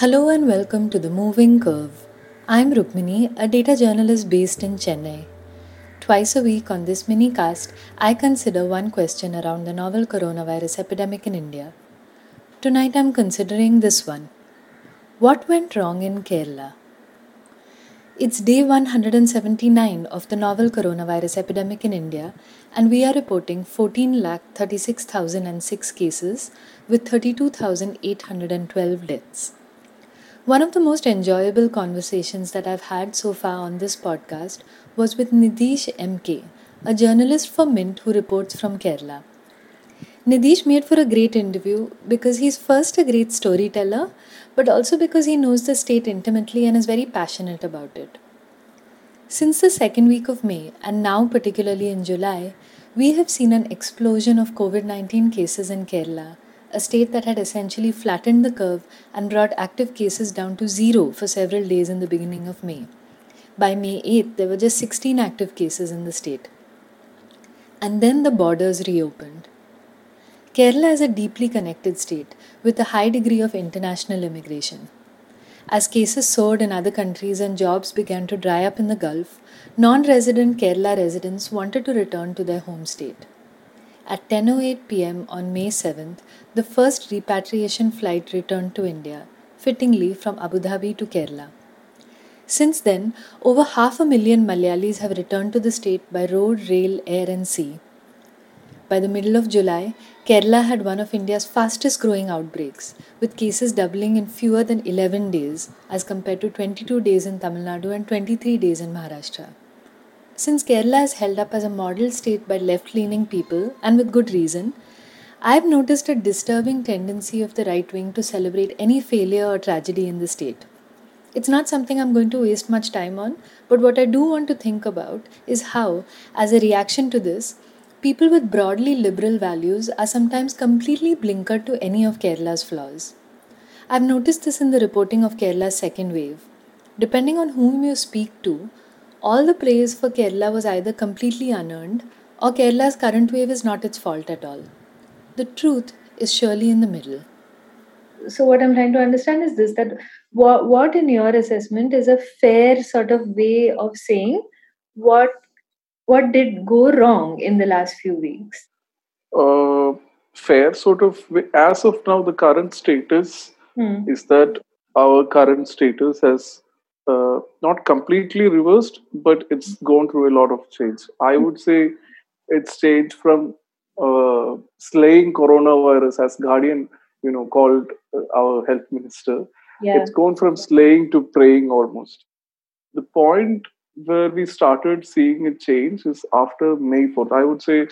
Hello and welcome to The Moving Curve. I'm Rukmini, a data journalist based in Chennai. Twice a week on this mini cast, I consider one question around the novel coronavirus epidemic in India. Tonight I'm considering this one What went wrong in Kerala? It's day 179 of the novel coronavirus epidemic in India, and we are reporting 14,36,006 cases with 32,812 deaths. One of the most enjoyable conversations that I've had so far on this podcast was with Nidheesh MK, a journalist for Mint who reports from Kerala. Nidish made for a great interview because he's first a great storyteller, but also because he knows the state intimately and is very passionate about it. Since the second week of May, and now particularly in July, we have seen an explosion of COVID 19 cases in Kerala a state that had essentially flattened the curve and brought active cases down to zero for several days in the beginning of May. By May 8th, there were just 16 active cases in the state. And then the borders reopened. Kerala is a deeply connected state with a high degree of international immigration. As cases soared in other countries and jobs began to dry up in the Gulf, non resident Kerala residents wanted to return to their home state. At 10:08 p.m. on May 7th, the first repatriation flight returned to India, fittingly from Abu Dhabi to Kerala. Since then, over half a million Malayalis have returned to the state by road, rail, air, and sea. By the middle of July, Kerala had one of India's fastest growing outbreaks, with cases doubling in fewer than 11 days as compared to 22 days in Tamil Nadu and 23 days in Maharashtra. Since Kerala is held up as a model state by left leaning people, and with good reason, I've noticed a disturbing tendency of the right wing to celebrate any failure or tragedy in the state. It's not something I'm going to waste much time on, but what I do want to think about is how, as a reaction to this, people with broadly liberal values are sometimes completely blinkered to any of Kerala's flaws. I've noticed this in the reporting of Kerala's second wave. Depending on whom you speak to, all the praise for Kerala was either completely unearned or Kerala's current wave is not its fault at all. The truth is surely in the middle. So, what I'm trying to understand is this that what, what in your assessment is a fair sort of way of saying what what did go wrong in the last few weeks? Uh, fair sort of as of now the current status hmm. is that our current status has uh, not completely reversed, but it's gone through a lot of change. I would say it's changed from uh, slaying coronavirus, as Guardian, you know, called uh, our health minister. Yeah. It's gone from slaying to praying almost. The point where we started seeing a change is after May 4th. I would say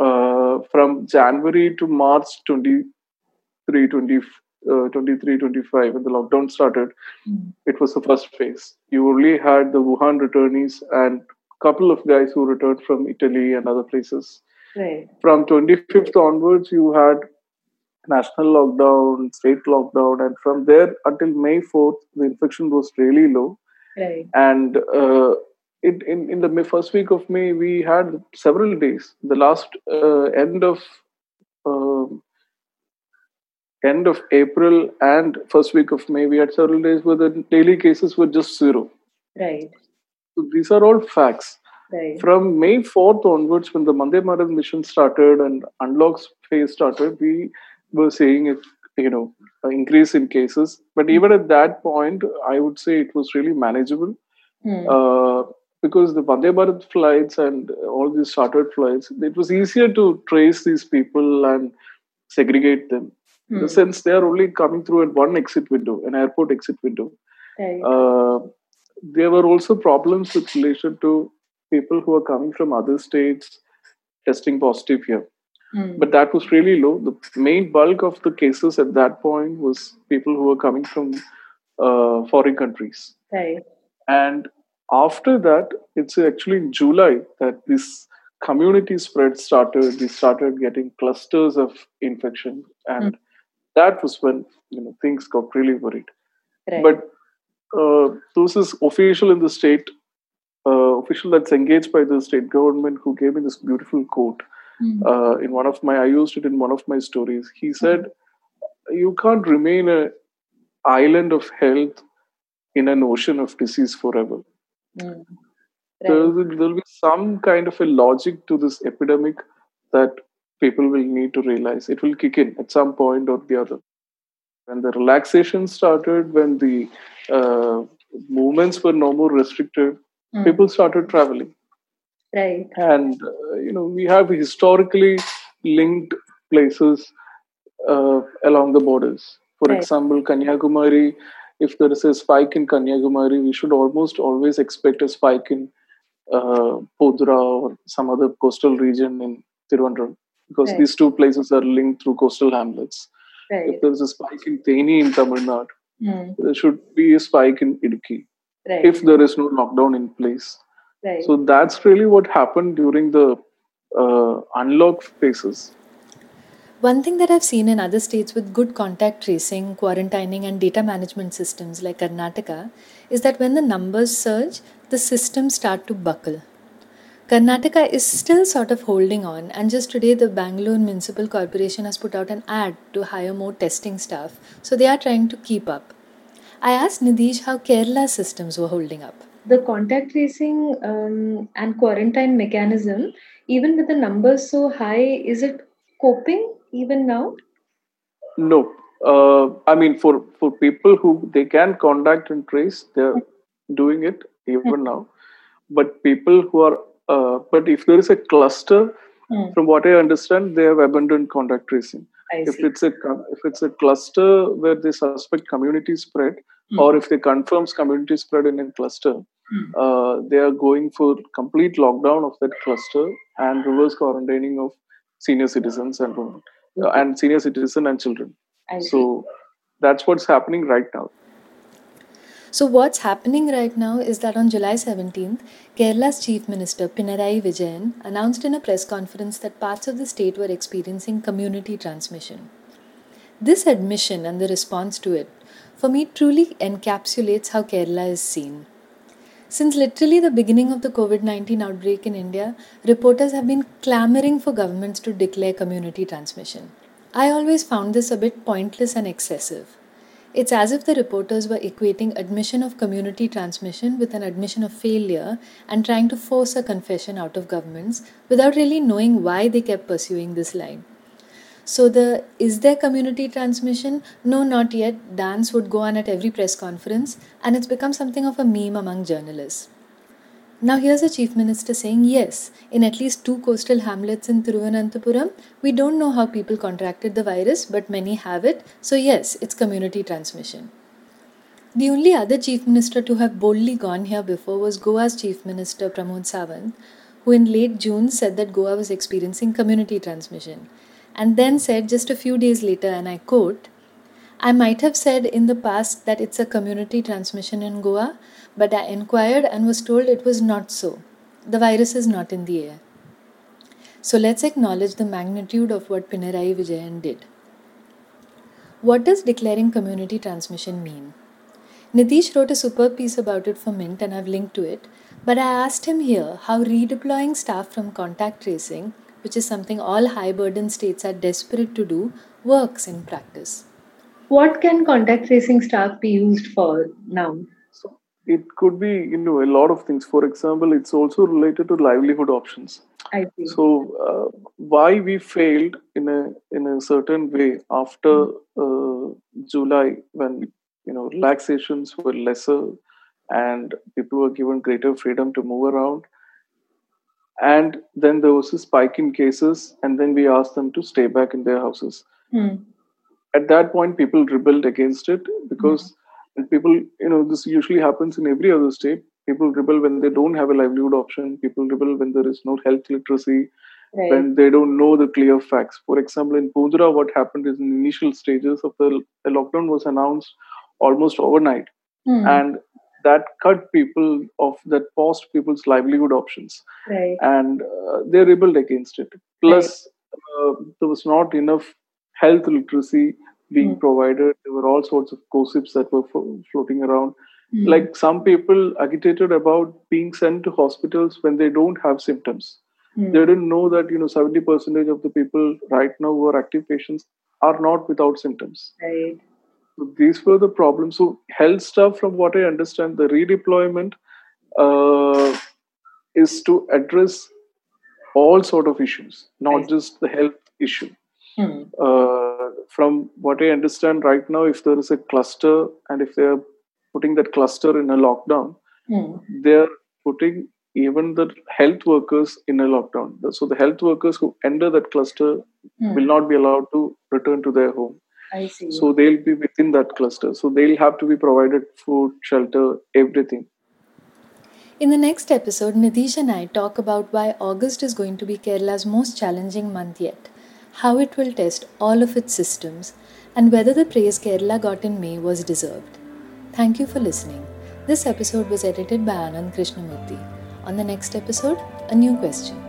uh, from January to March 23, 24 uh, 23, 25, when the lockdown started, mm. it was the first phase. You only had the Wuhan returnees and a couple of guys who returned from Italy and other places. Right. From 25th onwards, you had national lockdown, state lockdown, and from there until May 4th, the infection was really low. Right. And uh, it, in, in the first week of May, we had several days. The last uh, end of end of April and first week of May, we had several days where the daily cases were just zero. Right. So these are all facts. Right. From May 4th onwards, when the Vande Bharat mission started and unlock phase started, we were seeing it, you know, an increase in cases. But even at that point, I would say it was really manageable. Hmm. Uh, because the Vande Bharat flights and all these chartered flights, it was easier to trace these people and segregate them in the hmm. sense they are only coming through at one exit window, an airport exit window. Right. Uh, there were also problems with relation to people who are coming from other states testing positive here. Mm. But that was really low. The main bulk of the cases at that point was people who were coming from uh, foreign countries. Right. And after that, it's actually in July that this community spread started. We started getting clusters of infection, and mm that was when you know things got really worried. Right. But uh, this is official in the state, uh, official that's engaged by the state government, who gave me this beautiful quote. Mm. Uh, in one of my, I used it in one of my stories. He said, mm. "You can't remain an island of health in an ocean of disease forever. Mm. Right. There will be some kind of a logic to this epidemic that people will need to realize. It will kick in at some point or the other. When the relaxation started, when the uh, movements were no more restricted, mm. people started traveling. Right. And, uh, you know, we have historically linked places uh, along the borders. For right. example, Kanyakumari, if there is a spike in Kanyakumari, we should almost always expect a spike in uh, Poonthura or some other coastal region in Tiruvandrum because right. these two places are linked through coastal hamlets. Right. If there is a spike in Theni in Tamil Nadu, mm. there should be a spike in Idukki right. if there is no lockdown in place. So that's really what happened during the uh, unlock phases. One thing that I've seen in other states with good contact tracing, quarantining, and data management systems like Karnataka is that when the numbers surge, the systems start to buckle. Karnataka is still sort of holding on, and just today, the Bangalore Municipal Corporation has put out an ad to hire more testing staff, so they are trying to keep up. I asked Nidheesh how Kerala's systems were holding up. The contact tracing um, and quarantine mechanism, even with the numbers so high, is it coping even now? No. Uh, I mean, for, for people who they can contact and trace, they're doing it even now. But people who are, uh, but if there is a cluster, mm. from what I understand, they have abandoned contact tracing. if it's a if it's a cluster where they suspect community spread, mm. or if they confirms community spread in a cluster, mm. uh, they are going for complete lockdown of that cluster and reverse quarantining of senior citizens and women uh, and senior citizen and children. So that's what's happening right now. So, what's happening right now is that on July 17th, Kerala's Chief Minister Pinarayi Vijayan announced in a press conference that parts of the state were experiencing community transmission. This admission and the response to it, for me, truly encapsulates how Kerala is seen. Since literally the beginning of the COVID 19 outbreak in India, reporters have been clamoring for governments to declare community transmission. I always found this a bit pointless and excessive. It's as if the reporters were equating admission of community transmission with an admission of failure and trying to force a confession out of governments without really knowing why they kept pursuing this line. So the is there community transmission? No, not yet. Dance would go on at every press conference, and it's become something of a meme among journalists. Now here's the chief minister saying yes, in at least two coastal hamlets in Thiruvananthapuram, we don't know how people contracted the virus, but many have it. So yes, it's community transmission. The only other chief minister to have boldly gone here before was Goa's chief minister Pramod Sawant, who in late June said that Goa was experiencing community transmission and then said just a few days later, and I quote, I might have said in the past that it's a community transmission in Goa, but I inquired and was told it was not so. The virus is not in the air. So let's acknowledge the magnitude of what Pinarayi Vijayan did. What does declaring community transmission mean? Nidheesh wrote a superb piece about it for Mint and I've linked to it, but I asked him here how redeploying staff from contact tracing which is something all high burden states are desperate to do, works in practice. What can contact tracing staff be used for now? So it could be you know a lot of things. For example, it's also related to livelihood options. I see. So uh, why we failed in a in a certain way after uh, July when you know relaxations were lesser and people were given greater freedom to move around and then there was a spike in cases and then we asked them to stay back in their houses mm. At that point people rebelled against it because mm. people you know this usually happens in every other state people rebel when they don't have a livelihood option people rebel when there is no health literacy right. when they don't know the clear facts for example in Poonthura, what happened is in the initial stages of the, the lockdown was announced almost overnight mm. and that cut people of that paused people's livelihood options right. and uh, they rebelled against it plus right. uh, there was not enough health literacy being mm. provided there were all sorts of gossips that were fo- floating around mm. like some people agitated about being sent to hospitals when they don't have symptoms mm. they didn't know that you know 70 percentage of the people right now who are active patients are not without symptoms right So these were the problems. So health stuff, from what I understand, the redeployment uh, is to address all sort of issues, not just the health issue. Hmm. Uh, from what I understand right now, if there is a cluster and if they are putting that cluster in a lockdown, hmm. they are putting even the health workers in a lockdown. So the health workers who enter that cluster hmm. will not be allowed to return to their home. I see. So they'll be within that cluster. So they'll have to be provided food, shelter, everything. In the next episode, Nidheesh and I talk about why August is going to be Kerala's most challenging month yet, how it will test all of its systems, and whether the praise Kerala got in May was deserved. Thank you for listening. This episode was edited by Anand Krishnamurthy. On the next episode, a new question.